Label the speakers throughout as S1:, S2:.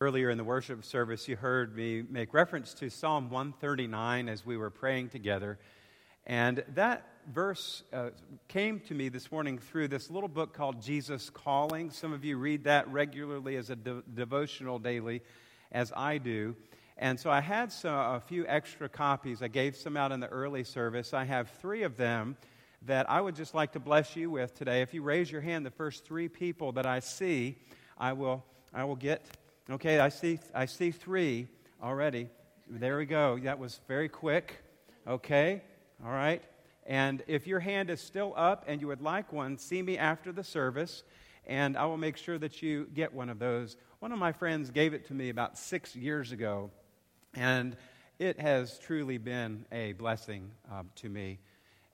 S1: Earlier in the worship service, you heard me make reference to Psalm 139 as we were praying together. And that verse uh, came to me this morning through this little book called Jesus Calling. Some of you read that regularly as a de- devotional daily, as I do. And so I had some, a few extra copies. I gave some out in the early service. I have three of them that I would just like to bless you with today. If you raise your hand, the first three people that I see, I will, I will get Okay, I see, I see three already. There we go. That was very quick. Okay, all right. And if your hand is still up and you would like one, see me after the service, and I will make sure that you get one of those. One of my friends gave it to me about six years ago, and it has truly been a blessing uh, to me.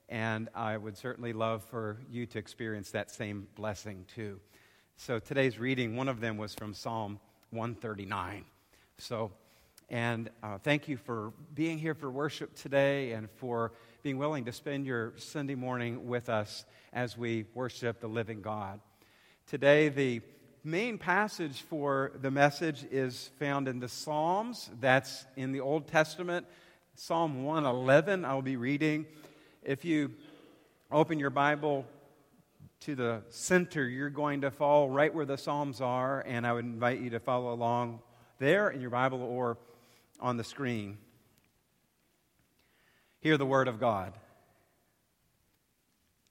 S1: And I would certainly love for you to experience that same blessing too. So today's reading, one of them was from Psalm 139. So, and uh, thank you for being here for worship today and for being willing to spend your Sunday morning with us as we worship the living God. Today, the main passage for the message is found in the Psalms. That's in the Old Testament. Psalm 111, I'll be reading. If you open your Bible to the center, you're going to fall right where the Psalms are, and I would invite you to follow along there in your Bible or on the screen. Hear the word of God.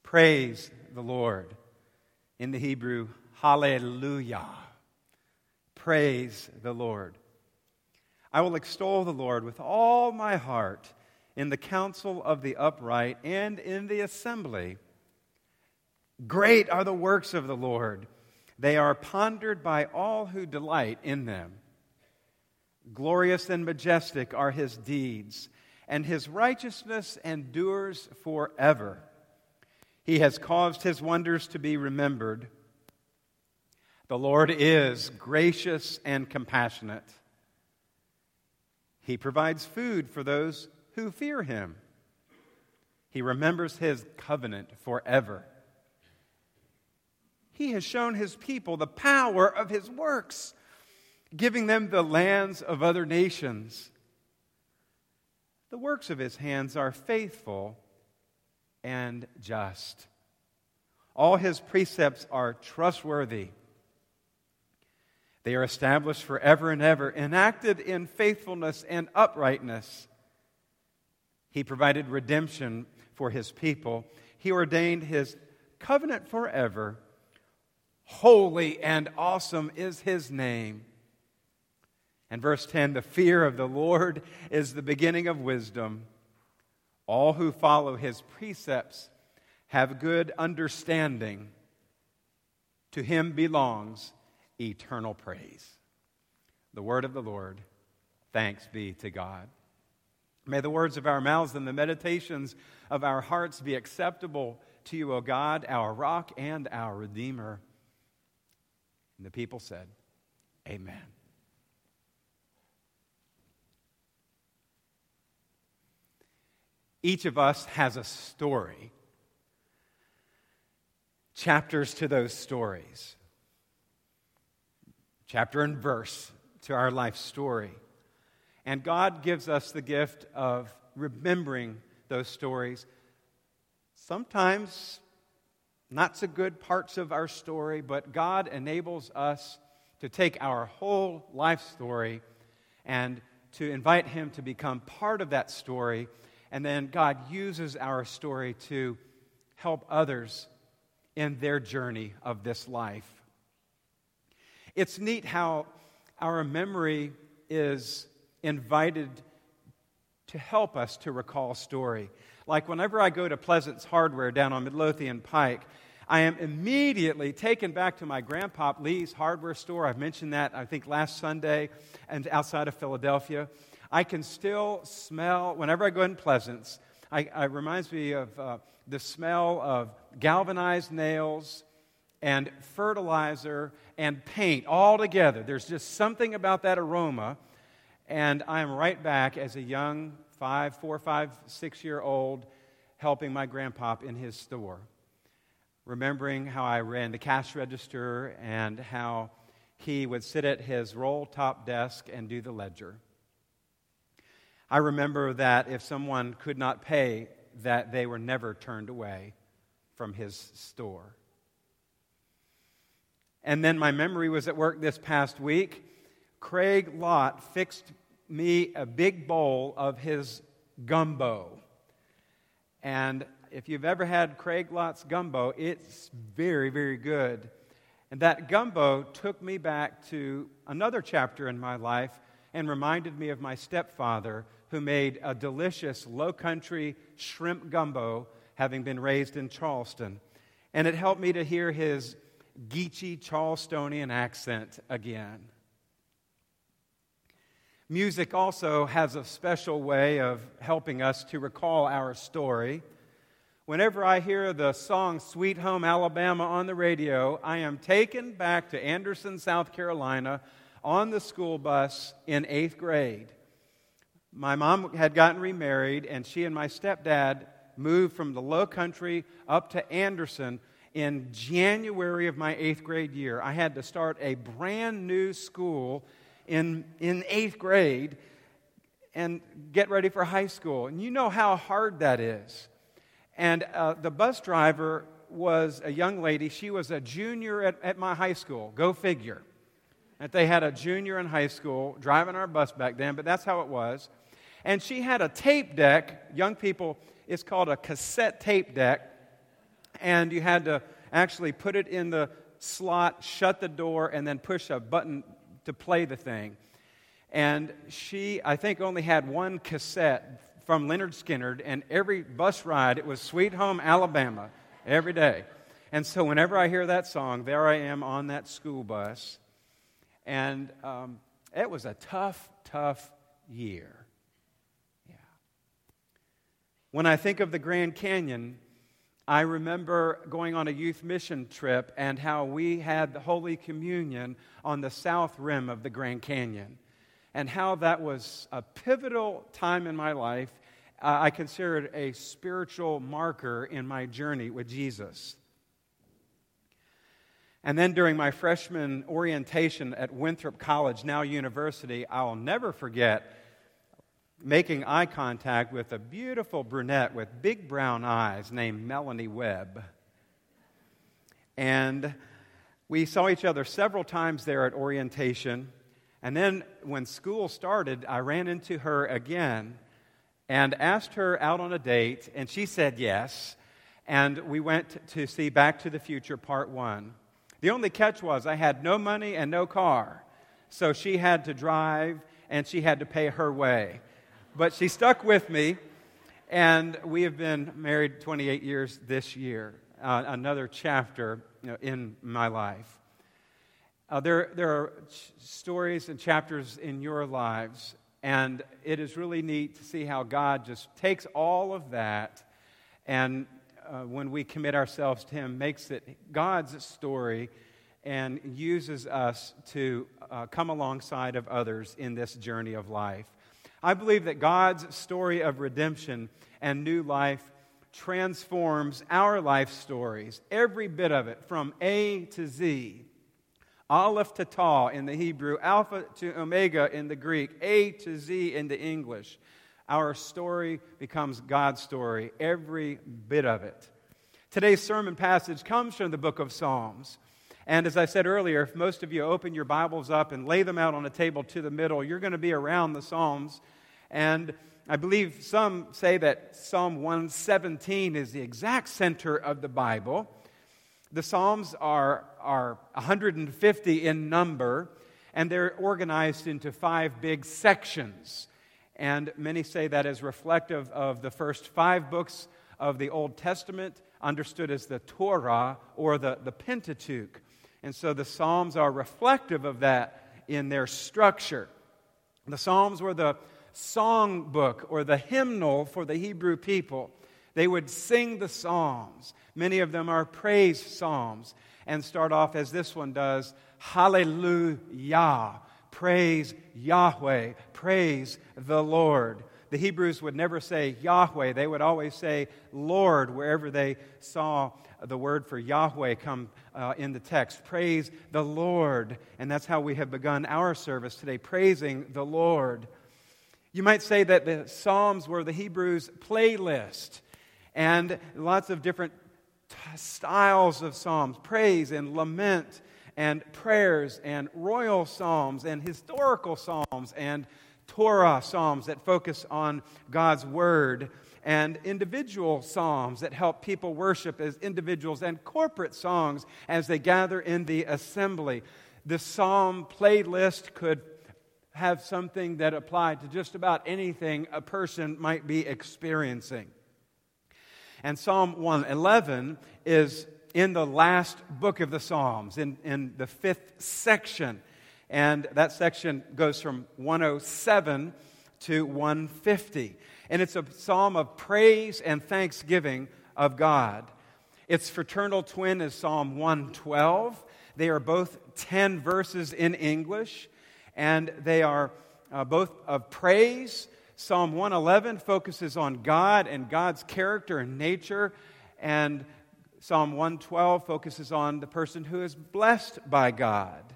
S1: Praise the Lord. In the Hebrew, hallelujah. Praise the Lord. I will extol the Lord with all my heart in the council of the upright and in the assembly Great are the works of the Lord. They are pondered by all who delight in them. Glorious and majestic are his deeds, and his righteousness endures forever. He has caused his wonders to be remembered. The Lord is gracious and compassionate. He provides food for those who fear him. He remembers his covenant forever. He has shown his people the power of his works, giving them the lands of other nations. The works of his hands are faithful and just. All his precepts are trustworthy. They are established forever and ever, enacted in faithfulness and uprightness. He provided redemption for his people. He ordained his covenant forever Holy and awesome is his name. And verse 10 the fear of the Lord is the beginning of wisdom. All who follow his precepts have good understanding. To him belongs eternal praise. The word of the Lord. Thanks be to God. May the words of our mouths and the meditations of our hearts be acceptable to you, O God, our rock and our redeemer. And the people said, Amen. Each of us has a story, chapters to those stories, chapter and verse to our life story. And God gives us the gift of remembering those stories, sometimes not so good parts of our story, but God enables us to take our whole life story and to invite Him to become part of that story. And then God uses our story to help others in their journey of this life. It's neat how our memory is invited to help us to recall story. Like whenever I go to Pleasants Hardware down on Midlothian Pike, I am immediately taken back to my grandpa Lee's hardware store. I've mentioned that, I think, last Sunday and outside of Philadelphia. I can still smell, whenever I go in Pleasants, I, it reminds me of uh, the smell of galvanized nails and fertilizer and paint all together. There's just something about that aroma. And I'm right back as a young five, four, five, six year old helping my grandpa in his store. Remembering how I ran the cash register and how he would sit at his roll top desk and do the ledger. I remember that if someone could not pay, that they were never turned away from his store. And then my memory was at work this past week. Craig Lott fixed me a big bowl of his gumbo. And if you've ever had Craig Lott's gumbo, it's very, very good. And that gumbo took me back to another chapter in my life and reminded me of my stepfather who made a delicious low country shrimp gumbo, having been raised in Charleston. And it helped me to hear his Geechee Charlestonian accent again. Music also has a special way of helping us to recall our story. Whenever I hear the song Sweet Home Alabama on the radio, I am taken back to Anderson, South Carolina on the school bus in eighth grade. My mom had gotten remarried, and she and my stepdad moved from the low country up to Anderson in January of my eighth grade year. I had to start a brand new school in, in eighth grade and get ready for high school. And you know how hard that is. And uh, the bus driver was a young lady. She was a junior at, at my high school. Go figure. That they had a junior in high school driving our bus back then, but that's how it was. And she had a tape deck. Young people, it's called a cassette tape deck. And you had to actually put it in the slot, shut the door, and then push a button to play the thing. And she, I think, only had one cassette from Lynyrd Skynyrd, and every bus ride, it was Sweet Home Alabama every day. And so whenever I hear that song, there I am on that school bus. And um, it was a tough, tough year. Yeah. When I think of the Grand Canyon, I remember going on a youth mission trip and how we had the Holy Communion on the south rim of the Grand Canyon, and how that was a pivotal time in my life. Uh, I considered a spiritual marker in my journey with Jesus. And then during my freshman orientation at Winthrop College, now university, I'll never forget making eye contact with a beautiful brunette with big brown eyes named Melanie Webb. And we saw each other several times there at orientation. And then when school started, I ran into her again and asked her out on a date, and she said yes. And we went to see Back to the Future Part 1. The only catch was I had no money and no car. So she had to drive and she had to pay her way but she stuck with me, and we have been married 28 years this year. Uh, another chapter you know, in my life. Uh, there, there are ch- stories and chapters in your lives, and it is really neat to see how God just takes all of that and uh, when we commit ourselves to Him, makes it God's story and uses us to uh, come alongside of others in this journey of life. I believe that God's story of redemption and new life transforms our life stories, every bit of it, from A to Z. Aleph to Tau in the Hebrew, Alpha to Omega in the Greek, A to Z in the English. Our story becomes God's story, every bit of it. Today's sermon passage comes from the book of Psalms. And as I said earlier, if most of you open your Bibles up and lay them out on a table to the middle, you're going to be around the Psalms. And I believe some say that Psalm 117 is the exact center of the Bible. The Psalms are, are 150 in number, and they're organized into five big sections. And many say that is reflective of the first five books of the Old Testament, understood as the Torah or the, the Pentateuch. And so the Psalms are reflective of that in their structure. The Psalms were the song book or the hymnal for the Hebrew people. They would sing the Psalms. Many of them are praise Psalms and start off as this one does Hallelujah. Praise Yahweh. Praise the Lord. The Hebrews would never say Yahweh, they would always say Lord wherever they saw the word for Yahweh come uh, in the text. Praise the Lord. And that's how we have begun our service today, praising the Lord. You might say that the Psalms were the Hebrews' playlist, and lots of different t- styles of Psalms praise and lament, and prayers, and royal Psalms, and historical Psalms, and Torah Psalms that focus on God's Word and individual psalms that help people worship as individuals, and corporate songs as they gather in the assembly. The psalm playlist could have something that applied to just about anything a person might be experiencing. And Psalm 111 is in the last book of the Psalms, in, in the fifth section. And that section goes from 107 to 150 and it's a psalm of praise and thanksgiving of God. Its fraternal twin is Psalm 112. They are both 10 verses in English, and they are uh, both of praise. Psalm 111 focuses on God and God's character and nature, and Psalm 112 focuses on the person who is blessed by God.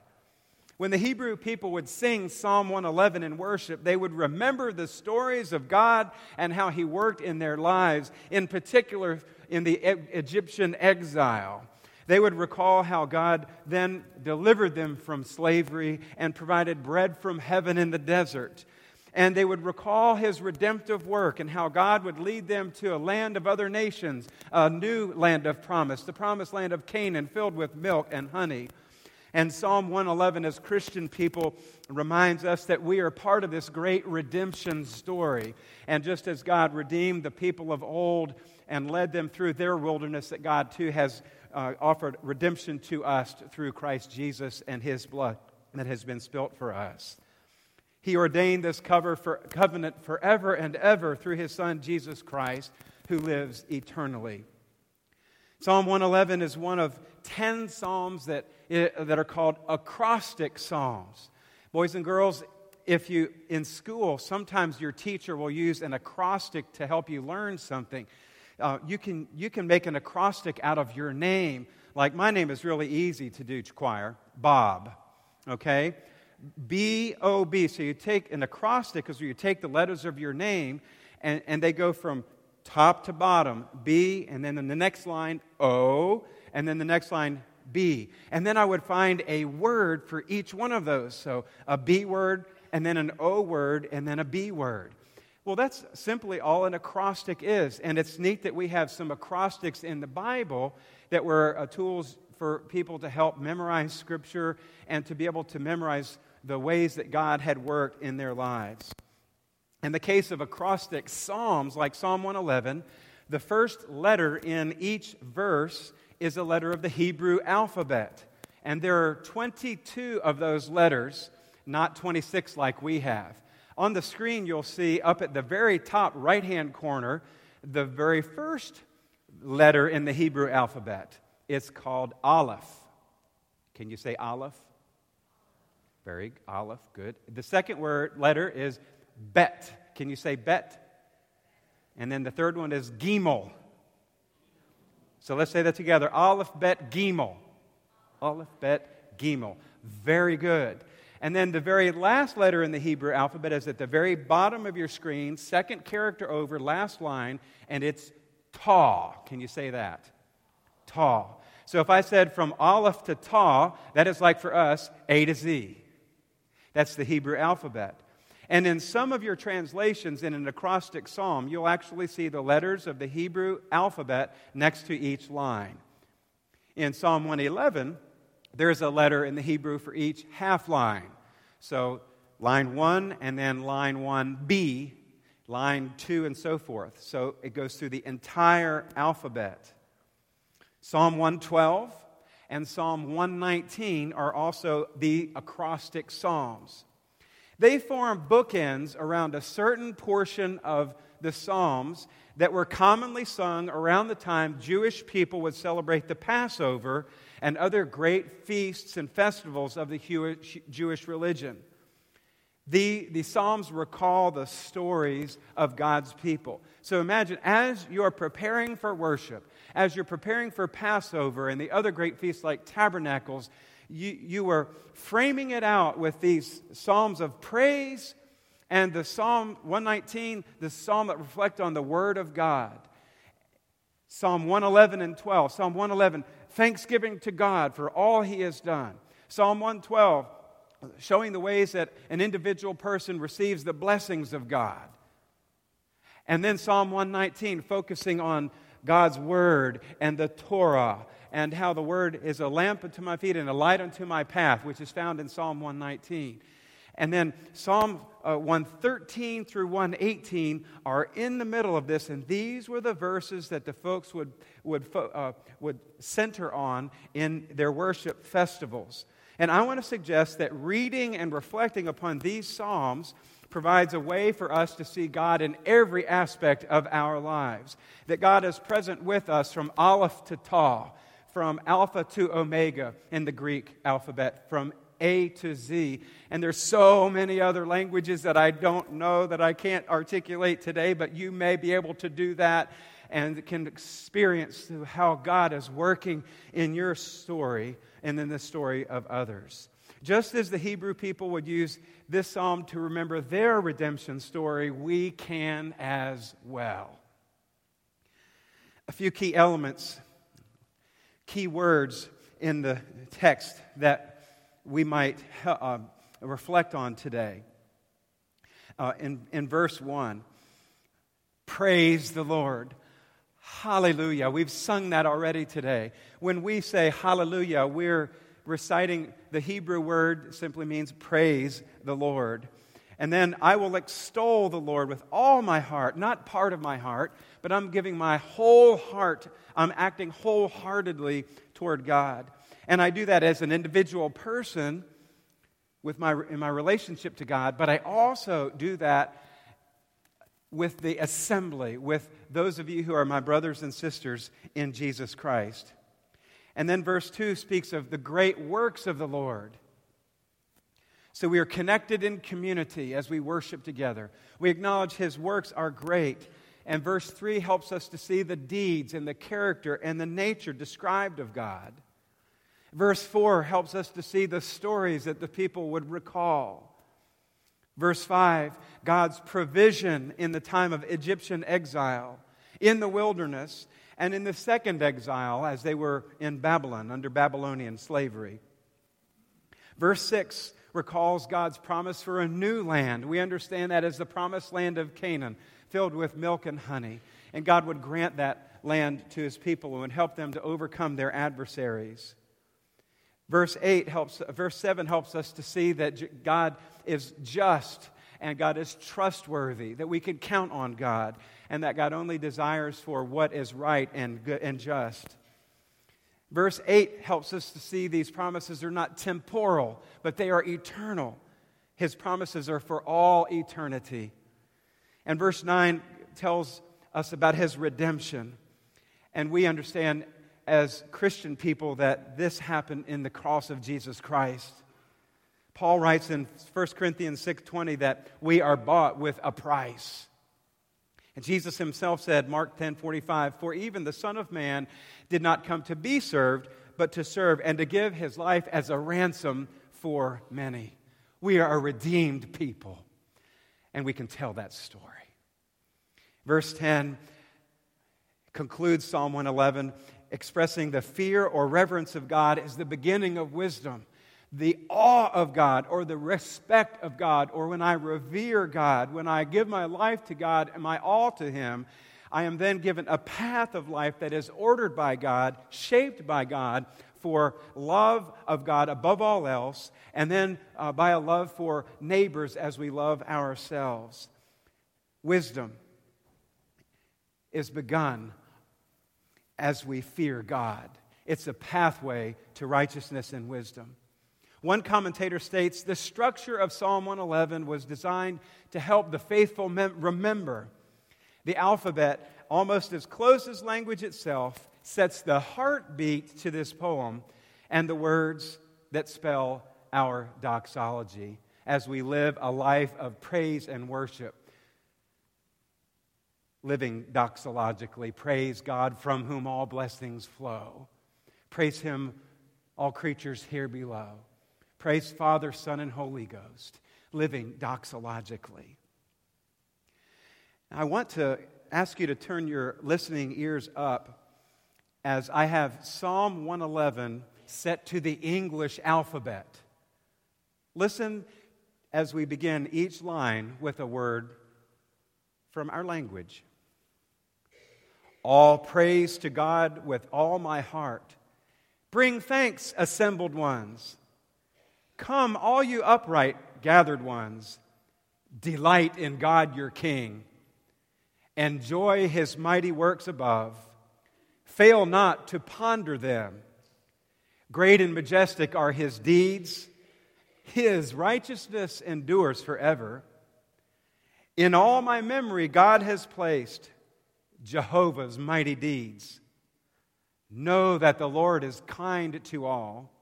S1: When the Hebrew people would sing Psalm 111 in worship, they would remember the stories of God and how He worked in their lives, in particular in the Egyptian exile. They would recall how God then delivered them from slavery and provided bread from heaven in the desert. And they would recall his redemptive work and how God would lead them to a land of other nations, a new land of promise, the promised land of Canaan filled with milk and honey. And Psalm 111, as Christian people, reminds us that we are part of this great redemption story. And just as God redeemed the people of old and led them through their wilderness, that God too has uh, offered redemption to us through Christ Jesus and his blood that has been spilt for us. He ordained this cover for, covenant forever and ever through his Son, Jesus Christ, who lives eternally. Psalm 111 is one of 10 psalms that, that are called acrostic psalms. Boys and girls, if you in school, sometimes your teacher will use an acrostic to help you learn something. Uh, you, can, you can make an acrostic out of your name. Like my name is really easy to do, choir Bob. Okay? B O B. So you take an acrostic, because you take the letters of your name, and, and they go from top to bottom, B, and then in the next line, O, and then the next line, B. And then I would find a word for each one of those. So a B word, and then an O word, and then a B word. Well, that's simply all an acrostic is. And it's neat that we have some acrostics in the Bible that were uh, tools for people to help memorize Scripture and to be able to memorize the ways that God had worked in their lives. In the case of acrostic psalms like Psalm 111, the first letter in each verse is a letter of the Hebrew alphabet. And there are 22 of those letters, not 26 like we have. On the screen, you'll see up at the very top right hand corner the very first letter in the Hebrew alphabet. It's called Aleph. Can you say Aleph? Very Aleph, good. The second word letter is Bet. Can you say Bet? And then the third one is Gimel. So let's say that together. Aleph, Bet, Gimel. Aleph, Bet, Gimel. Very good. And then the very last letter in the Hebrew alphabet is at the very bottom of your screen, second character over, last line, and it's Ta. Can you say that? Ta. So if I said from Aleph to Ta, that is like for us A to Z. That's the Hebrew alphabet. And in some of your translations in an acrostic psalm, you'll actually see the letters of the Hebrew alphabet next to each line. In Psalm 111, there's a letter in the Hebrew for each half line. So line 1 and then line 1b, line 2, and so forth. So it goes through the entire alphabet. Psalm 112 and Psalm 119 are also the acrostic psalms. They form bookends around a certain portion of the Psalms that were commonly sung around the time Jewish people would celebrate the Passover and other great feasts and festivals of the Jewish religion. The, the Psalms recall the stories of God's people. So imagine as you're preparing for worship, as you're preparing for Passover and the other great feasts like Tabernacles, you, you were framing it out with these Psalms of praise and the Psalm 119, the Psalm that reflect on the Word of God. Psalm 111 and 12. Psalm 111, thanksgiving to God for all He has done. Psalm 112, showing the ways that an individual person receives the blessings of God. And then Psalm 119, focusing on God's Word and the Torah and how the Word is a lamp unto my feet and a light unto my path, which is found in Psalm 119. And then Psalm uh, 113 through 118 are in the middle of this, and these were the verses that the folks would, would, uh, would center on in their worship festivals. And I want to suggest that reading and reflecting upon these Psalms provides a way for us to see God in every aspect of our lives. That God is present with us from Aleph to Tau, from Alpha to Omega in the Greek alphabet, from A to Z. And there's so many other languages that I don't know that I can't articulate today, but you may be able to do that and can experience how God is working in your story and in the story of others. Just as the Hebrew people would use this psalm to remember their redemption story, we can as well. A few key elements, key words in the text that we might uh, reflect on today. Uh, in, in verse 1, praise the Lord. Hallelujah. We've sung that already today. When we say hallelujah, we're reciting the Hebrew word simply means praise the Lord. And then I will extol the Lord with all my heart, not part of my heart, but I'm giving my whole heart. I'm acting wholeheartedly toward God. And I do that as an individual person with my, in my relationship to God, but I also do that with the assembly, with those of you who are my brothers and sisters in Jesus Christ. And then verse 2 speaks of the great works of the Lord. So we are connected in community as we worship together. We acknowledge his works are great. And verse 3 helps us to see the deeds and the character and the nature described of God. Verse 4 helps us to see the stories that the people would recall. Verse 5, God's provision in the time of Egyptian exile, in the wilderness, and in the second exile as they were in Babylon under Babylonian slavery. Verse 6 recalls God's promise for a new land. We understand that as the promised land of Canaan, filled with milk and honey. And God would grant that land to his people and would help them to overcome their adversaries. Verse 8 helps, verse 7 helps us to see that God is just and God is trustworthy, that we can count on God, and that God only desires for what is right and, good and just. Verse 8 helps us to see these promises are not temporal, but they are eternal. His promises are for all eternity. And verse 9 tells us about his redemption. And we understand as Christian people that this happened in the cross of Jesus Christ. Paul writes in 1 Corinthians 6:20 that we are bought with a price. And Jesus himself said, Mark 10:45, "For even the Son of Man did not come to be served, but to serve and to give his life as a ransom for many." We are a redeemed people, and we can tell that story. Verse 10 concludes Psalm 111 expressing the fear or reverence of God is the beginning of wisdom. The awe of God or the respect of God, or when I revere God, when I give my life to God and my all to Him, I am then given a path of life that is ordered by God, shaped by God, for love of God above all else, and then uh, by a love for neighbors as we love ourselves. Wisdom is begun as we fear God. It's a pathway to righteousness and wisdom. One commentator states the structure of Psalm 111 was designed to help the faithful mem- remember. The alphabet, almost as close as language itself, sets the heartbeat to this poem and the words that spell our doxology. as we live a life of praise and worship. Living doxologically, praise God from whom all blessings flow. Praise Him, all creatures here below. Praise Father, Son, and Holy Ghost, living doxologically. I want to ask you to turn your listening ears up as I have Psalm 111 set to the English alphabet. Listen as we begin each line with a word from our language. All praise to God with all my heart. Bring thanks, assembled ones. Come, all you upright, gathered ones. Delight in God your King. Enjoy his mighty works above. Fail not to ponder them. Great and majestic are his deeds. His righteousness endures forever. In all my memory, God has placed Jehovah's mighty deeds. Know that the Lord is kind to all.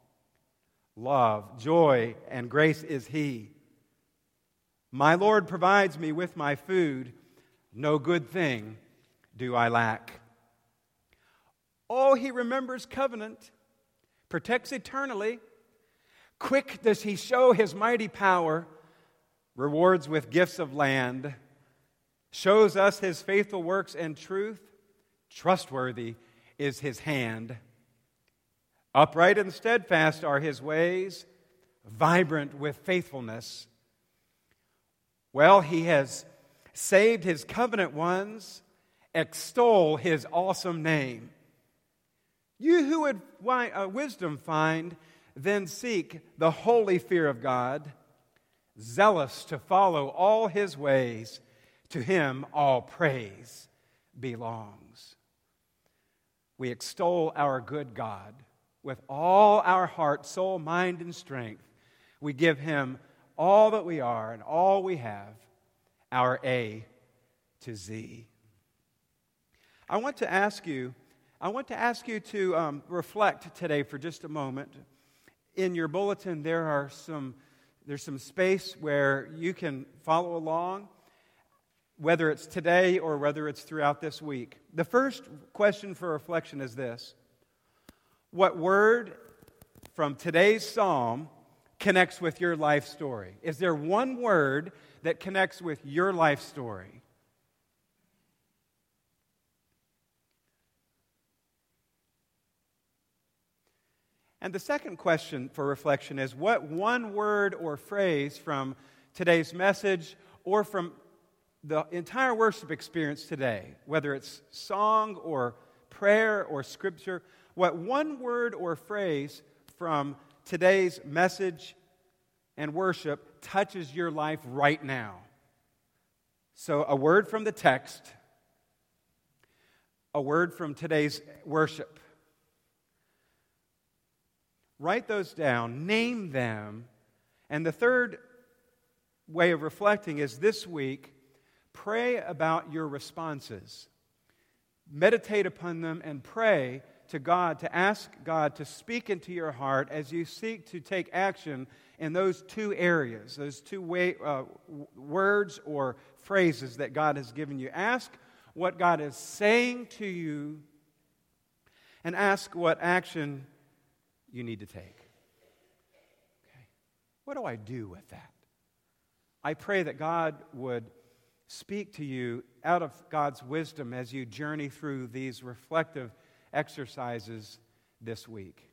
S1: Love, joy, and grace is He. My Lord provides me with my food. No good thing do I lack. Oh, He remembers covenant, protects eternally. Quick does He show His mighty power, rewards with gifts of land shows us his faithful works and truth. Trustworthy is his hand. Upright and steadfast are his ways, vibrant with faithfulness. Well, he has saved his covenant ones, extol his awesome name. You who would uh, wisdom find, then seek the holy fear of God, zealous to follow all his ways to him all praise belongs. We extol our good God with all our heart, soul, mind, and strength. We give him all that we are and all we have, our A to Z. I want to ask you, I want to ask you to um, reflect today for just a moment. In your bulletin, there are some, there's some space where you can follow along whether it's today or whether it's throughout this week. The first question for reflection is this What word from today's psalm connects with your life story? Is there one word that connects with your life story? And the second question for reflection is what one word or phrase from today's message or from the entire worship experience today, whether it's song or prayer or scripture, what one word or phrase from today's message and worship touches your life right now. So, a word from the text, a word from today's worship. Write those down, name them. And the third way of reflecting is this week Pray about your responses. Meditate upon them and pray to God to ask God to speak into your heart as you seek to take action in those two areas, those two way, uh, words or phrases that God has given you. Ask what God is saying to you and ask what action you need to take. Okay. What do I do with that? I pray that God would speak to you out of God's wisdom as you journey through these reflective exercises this week.